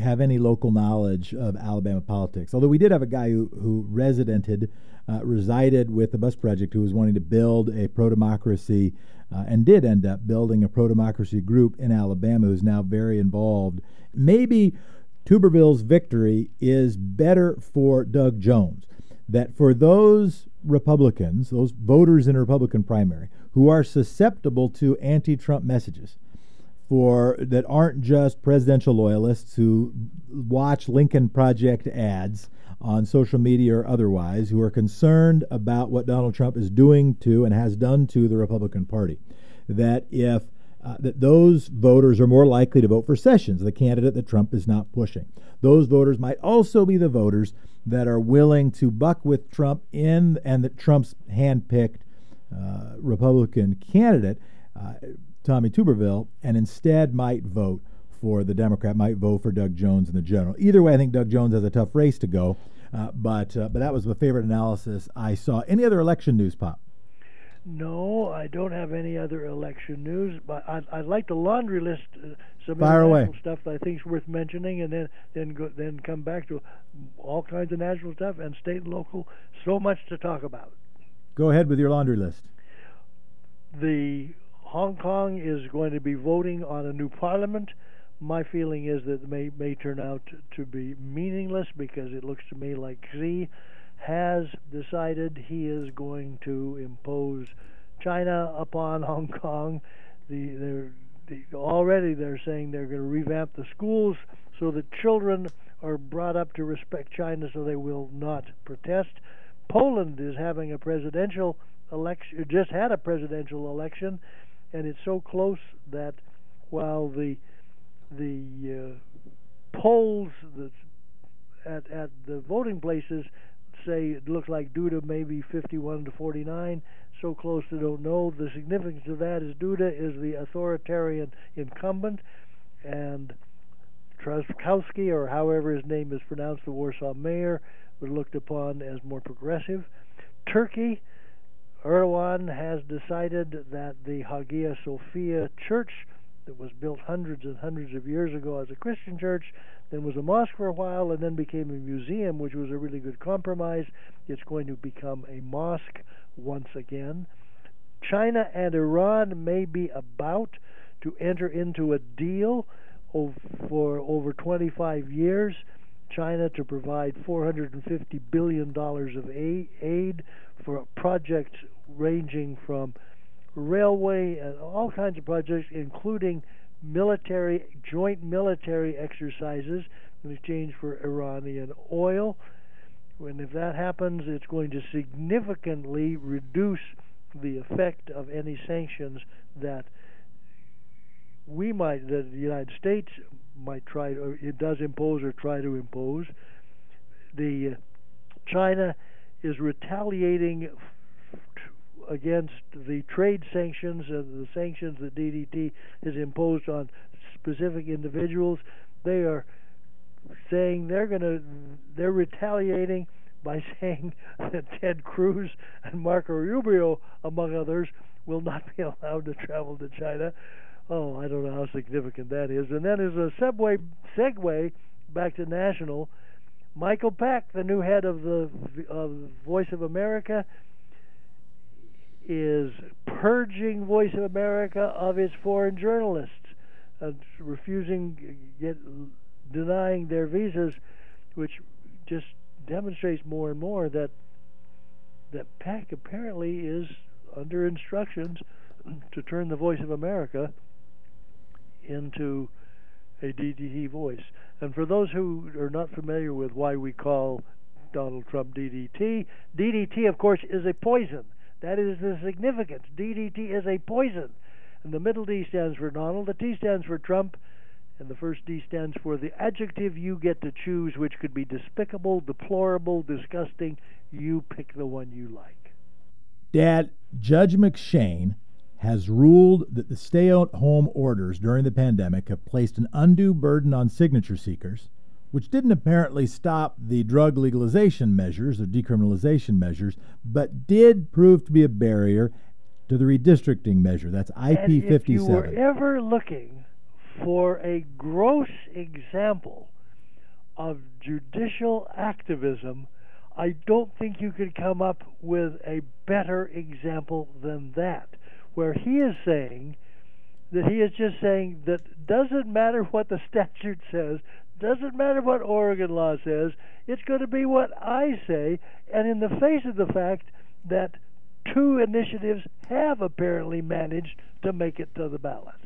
have any local knowledge of Alabama politics, although we did have a guy who, who residented, uh, resided with the Bus Project, who was wanting to build a pro democracy uh, and did end up building a pro democracy group in Alabama who's now very involved. Maybe Tuberville's victory is better for Doug Jones. That for those Republicans, those voters in a Republican primary, who are susceptible to anti Trump messages, for that aren't just presidential loyalists who watch Lincoln Project ads on social media or otherwise, who are concerned about what Donald Trump is doing to and has done to the Republican Party. That if uh, that those voters are more likely to vote for Sessions, the candidate that Trump is not pushing. Those voters might also be the voters that are willing to buck with Trump in and that Trump's handpicked uh, Republican candidate, uh, Tommy Tuberville, and instead might vote for the Democrat, might vote for Doug Jones in the general. Either way, I think Doug Jones has a tough race to go. Uh, but uh, but that was the favorite analysis I saw. Any other election news, Pop? No, I don't have any other election news, but I'd, I'd like to laundry list uh, some Fire away. stuff that I think is worth mentioning, and then then go, then come back to all kinds of national stuff and state and local. So much to talk about. Go ahead with your laundry list. The Hong Kong is going to be voting on a new parliament. My feeling is that it may may turn out to be meaningless because it looks to me like Xi has decided he is going to impose China upon *laughs* Hong Kong. The, they're, the, already they're saying they're going to revamp the schools so that children are brought up to respect China so they will not protest. Poland is having a presidential election, just had a presidential election, and it's so close that while the the uh, polls at at the voting places say it looks like Duda may be 51 to 49. So close they don't know. The significance of that is Duda is the authoritarian incumbent, and Trzaskowski, or however his name is pronounced, the Warsaw mayor, was looked upon as more progressive. Turkey, Erdogan has decided that the Hagia Sophia Church that was built hundreds and hundreds of years ago as a Christian church, then was a mosque for a while, and then became a museum, which was a really good compromise. It's going to become a mosque once again. China and Iran may be about to enter into a deal for over 25 years. China to provide $450 billion of aid for projects ranging from railway and all kinds of projects, including military joint military exercises in exchange for Iranian oil. And if that happens, it's going to significantly reduce the effect of any sanctions that we might, that the United States might try, or it does impose or try to impose. The uh, China is retaliating against the trade sanctions and the sanctions that DDT has imposed on specific individuals. They are saying they're going to they're retaliating by *laughs* saying that Ted Cruz and Marco Rubio, among others, will not be *laughs* allowed to travel to China. Oh, I don't know how significant that is. And then as a subway segue back to national, Michael Peck, the new head of the of Voice of America, is purging Voice of America of its foreign journalists, uh, refusing, get, denying their visas, which just demonstrates more and more that that Peck apparently is under instructions *clears throat* to turn the Voice of America into a DDT voice. And for those who are not familiar with why we call Donald Trump DDT, DDT, of course, is a poison. That is the significance. DDT is a poison. And the middle D stands for Donald, the T stands for Trump, and the first D stands for the adjective you get to choose, which could be despicable, deplorable, disgusting. You pick the one you like. Dad, Judge McShane has ruled that the stay at home orders during the pandemic have placed an undue burden on signature seekers which didn't apparently stop the drug legalization measures or decriminalization measures, but did prove to be a barrier to the redistricting measure. That's IP 57. If you were ever looking for a gross example of judicial activism, I don't think you could come up with a better example than that, where he is saying that he is just saying that doesn't matter what the *laughs* statute says, doesn't matter what Oregon law says, it's going to be what I say, and in the face of the fact that two initiatives have apparently managed to make it to the ballot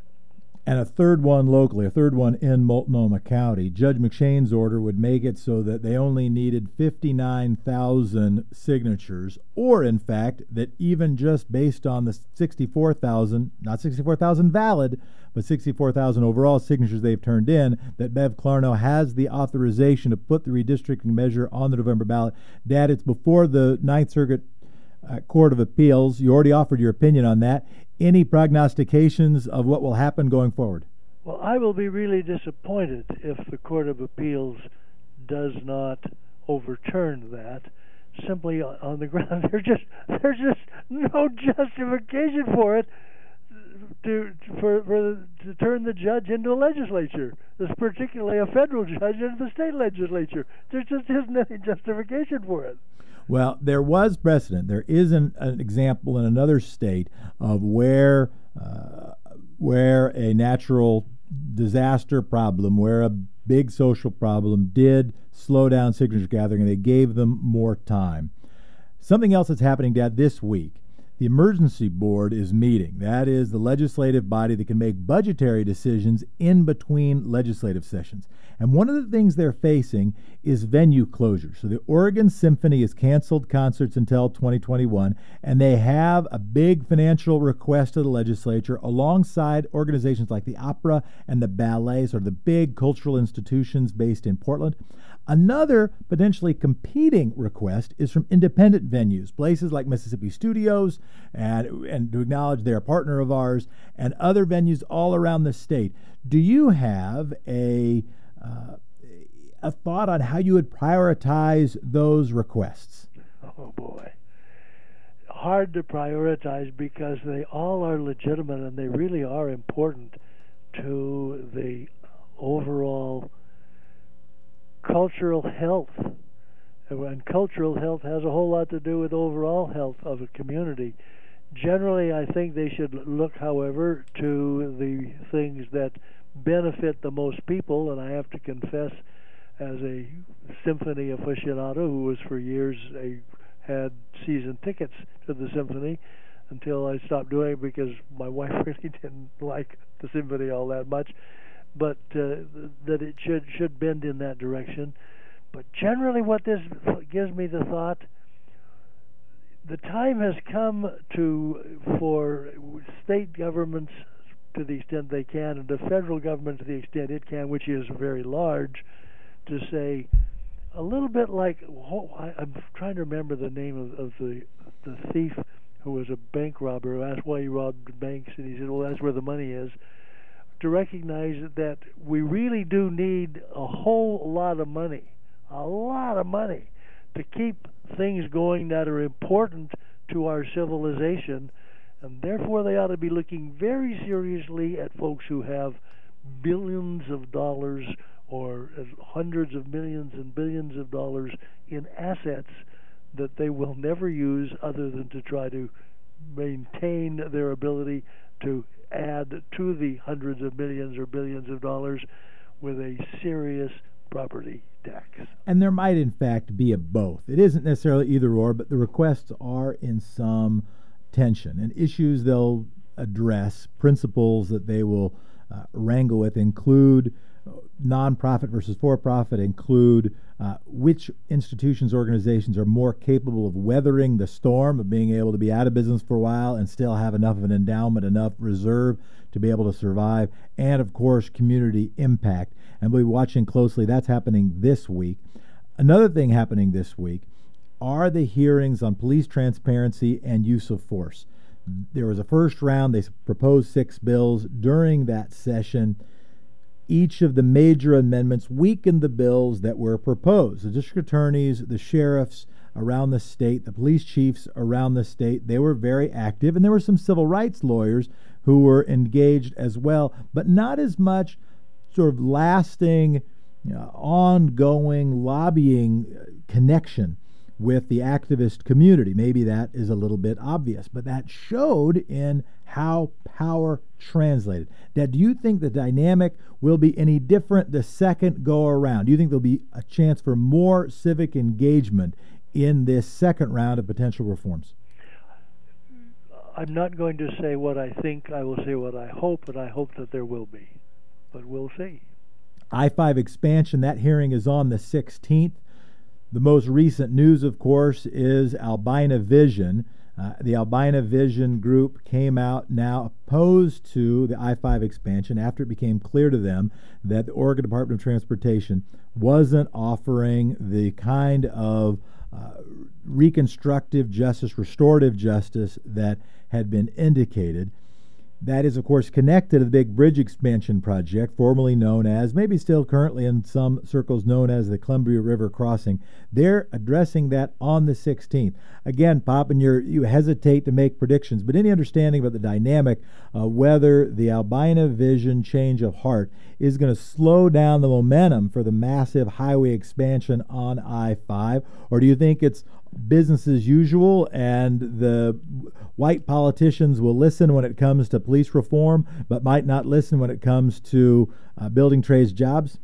and a third one locally, a third one in Multnomah County. Judge McShane's order would make it so that they only needed 59,000 signatures, or in fact, that even just based on the 64,000, not 64,000 valid, but 64,000 overall signatures they've turned in, that Bev Clarno has the authorization to put the redistricting measure on the November ballot. Dad, it's before the Ninth Circuit uh, Court of Appeals. You already offered your opinion on that. Any prognostications of what will happen going forward? Well, I will be really disappointed if the Court of Appeals does not overturn that simply on the *laughs* ground there's just there's just no justification for it to for, for to turn the judge into a legislature. This particularly a federal judge into the state legislature. There just isn't any justification for it. Well, there was precedent. There is an, an example in another state of where uh, where a natural disaster problem, where a big social problem did slow down signature gathering, and they gave them more time. Something else that's happening, Dad, this week the emergency board is meeting. That is the legislative body that can make budgetary decisions in between legislative sessions. And one of the things they're facing is venue closure. So the Oregon Symphony has canceled concerts until 2021, and they have a big financial request to the legislature alongside organizations like the opera and the ballet, sort of the big cultural institutions based in Portland. Another potentially competing request is from independent venues, places like Mississippi Studios, and, and to acknowledge they're a partner of ours, and other venues all around the state. Do you have a uh, a thought on how you would prioritize those requests? Oh boy, hard to prioritize because they all are legitimate and they really are important to the overall cultural health. And cultural health has a whole lot to do with overall health of a community. Generally, I think they should look, however, to the things that benefit the most people. And I have to confess, as a symphony aficionado who was for years a had season tickets to the symphony until I stopped doing it because my *laughs* wife really didn't like the symphony all that much but uh, that it should should bend in that direction. But generally, what this gives me the thought: the time has come to for state governments, to the extent they can, and the federal government to the extent it can, which is very large, to say a little bit like I'm trying to remember the name of, of the the thief who was a bank robber who asked why he robbed banks, and he said, "Well, that's where the money is." To recognize that we really do need a whole lot of money, a lot of money, to keep things going that are important to our civilization. And therefore, they ought to be looking very seriously at folks who have billions of dollars or hundreds of millions and billions of dollars in assets that they will never use other than to try to maintain their ability to add to the hundreds of millions or billions of dollars with a serious property tax. And there might, in fact, be a both. It isn't necessarily either or, but the requests are in some tension. And issues they'll address, principles that they will uh, wrangle with, include nonprofit versus for profit include uh, which institutions, organizations are more capable of weathering the storm, of being able to be out of business for a while and still have enough of an endowment, enough reserve to be able to survive, and of course, community impact. And we'll be watching closely. That's happening this week. Another thing happening this week are the hearings on police transparency and use of force. There was a first round, they proposed six bills. During that session, each of the major amendments weakened the bills that were proposed. The district attorneys, the sheriffs around the state, the police chiefs around the state, they were very active, and there were some civil rights lawyers who were engaged as well, but not as much sort of lasting, you know, ongoing lobbying uh, connection with the activist community. Maybe that is a little bit obvious, but that showed in how power translated. That do you think the dynamic will be any different the second go around? Do you think there'll be a chance for more civic engagement in this second round of potential reforms? I'm not going to say what I think. I will say what I hope, and I hope that there will be. But we'll see. I 5 expansion, that hearing is on the 16th. The most recent news, of course, is Albina Vision. Uh, the Albina Vision group came out now opposed to the I 5 expansion after it became clear to them that the Oregon Department of Transportation wasn't offering the kind of uh, reconstructive justice, restorative justice that had been indicated. That is, of course, connected to the big bridge expansion project, formerly known as, maybe still currently in some circles known as the Columbia River Crossing. They're addressing that on the 16th. Again, Pop, and you you hesitate to make predictions, but any understanding about the dynamic, uh, whether the Albina vision change of heart is going to slow down the momentum for the massive highway expansion on I 5, or do you think it's business as usual and the white politicians will listen when it comes to police reform, but might not listen when it comes to uh, building trades jobs?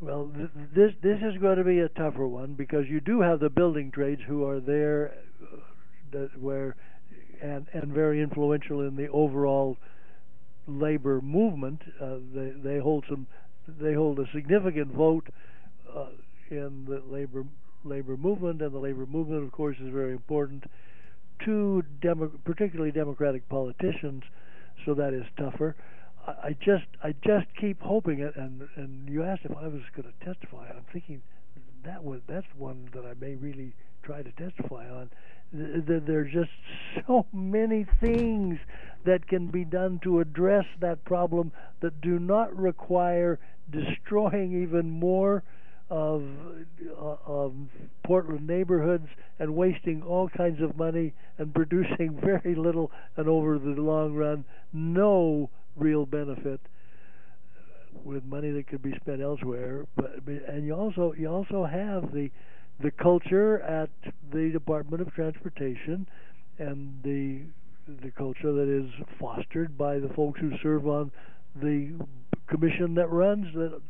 Well, th- this this is going to be a tougher one because you do have the building trades who are there, uh, that where, and and very influential in the overall labor movement. Uh, they they hold some, they hold a significant vote uh, in the labor labor movement, and the labor movement, of course, is very important to demo- particularly Democratic politicians. So that is tougher. I just I just keep hoping it. And and you asked if I was going to testify. I'm thinking that was that's one that I may really try to testify on. There's just *laughs* so many things that can be done to address that problem that do not require destroying even more of, uh, Portland neighborhoods and wasting all kinds of money and producing *laughs* very little and over the long run no real benefit with money that could be spent elsewhere. But and you also you also have the the culture at the Department of Transportation and the the culture that is fostered by the folks who serve on the commission that runs that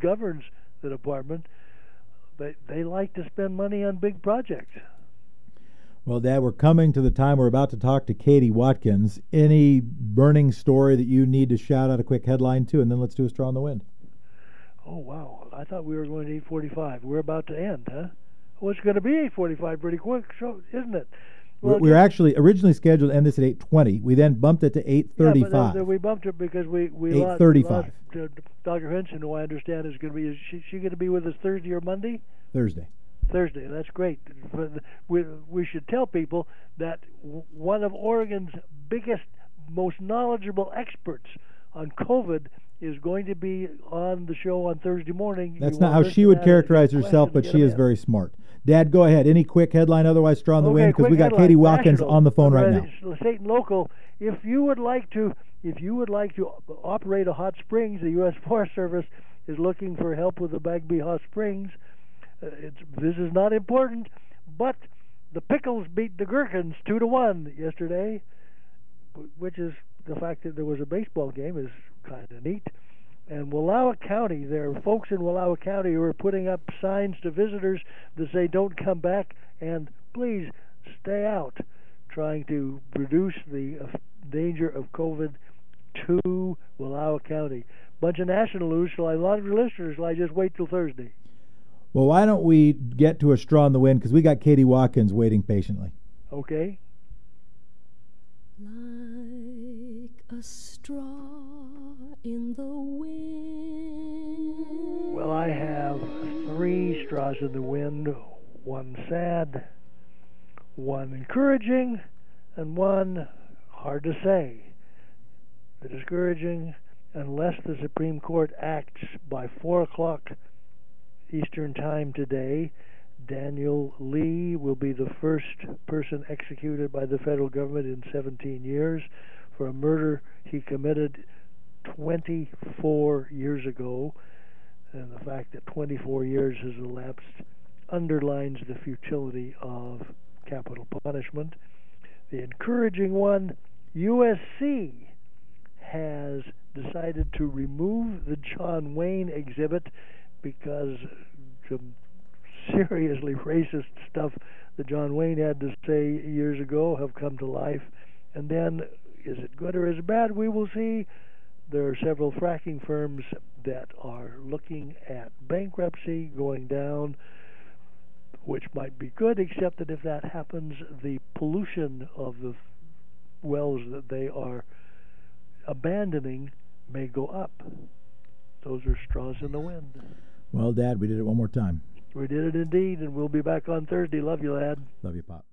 governs the department. They they like to spend money on big projects. Well, Dad, we're coming to the time we're about to talk to Katie Watkins. Any burning story that you need to shout out a quick headline to, and then let's do a straw in the wind. Oh wow! I thought we were going to 8:45. We're about to end, huh? Well, it's going to be 8:45 pretty quick, so isn't it? Well, we were actually originally scheduled to end this at 8:20. We then bumped it to 8:35. Yeah, but we bumped it because we we 8:35. Lost, uh, Dr. Henson, who I understand is going to be is she, she going to be with us Thursday or Monday? Thursday. Thursday. That's great. We we should tell people that one of Oregon's biggest, most knowledgeable experts on COVID is going to be on the show on Thursday morning. That's you not how she would characterize herself, but she is very smart. Dad, go ahead. Any quick headline, otherwise straw in the okay, wind, because we got headline. Katie Watkins National, on the phone right now. State and local. If you would like to, if you would like to operate a hot springs, the U.S. *laughs* Forest Service is looking for help with the Bagby Hot Springs. Uh, this is not important, but the pickles beat the gherkins two to one yesterday, which is the fact that there was a baseball game is kind of neat. And Wallowa County, there are folks in Wallowa County who are putting up signs to visitors that say, "Don't come back," and please stay out, trying to reduce the uh, danger of COVID to Wallowa County. Bunch of national news. Shall I, a lot of your listeners, shall I just wait till Thursday? Well, why don't we get to a straw in the wind because we got Katie Watkins waiting patiently. Okay. Like a straw in the wind. Well, I have three straws in the wind one sad, one encouraging, and one hard to say. The discouraging, unless the Supreme Court acts by 4 o'clock Eastern Time today, Daniel Lee will be the first person executed by the federal government in 17 years for a murder he committed 24 years ago. And the fact that 24 years has elapsed underlines the futility of capital punishment. The encouraging one USC has decided to remove the John Wayne exhibit because some seriously *laughs* racist stuff that John Wayne had to say years ago have come to life. And then, is it good or is it bad? We will see. There are several fracking firms that are looking at bankruptcy going down, which might be good, except that if that happens, the pollution of the wells that they are abandoning may go up. Those are straws in the wind. Well, Dad, we did it one more time. We did it indeed, and we'll be back on Thursday. Love you, lad. Love you, Pop.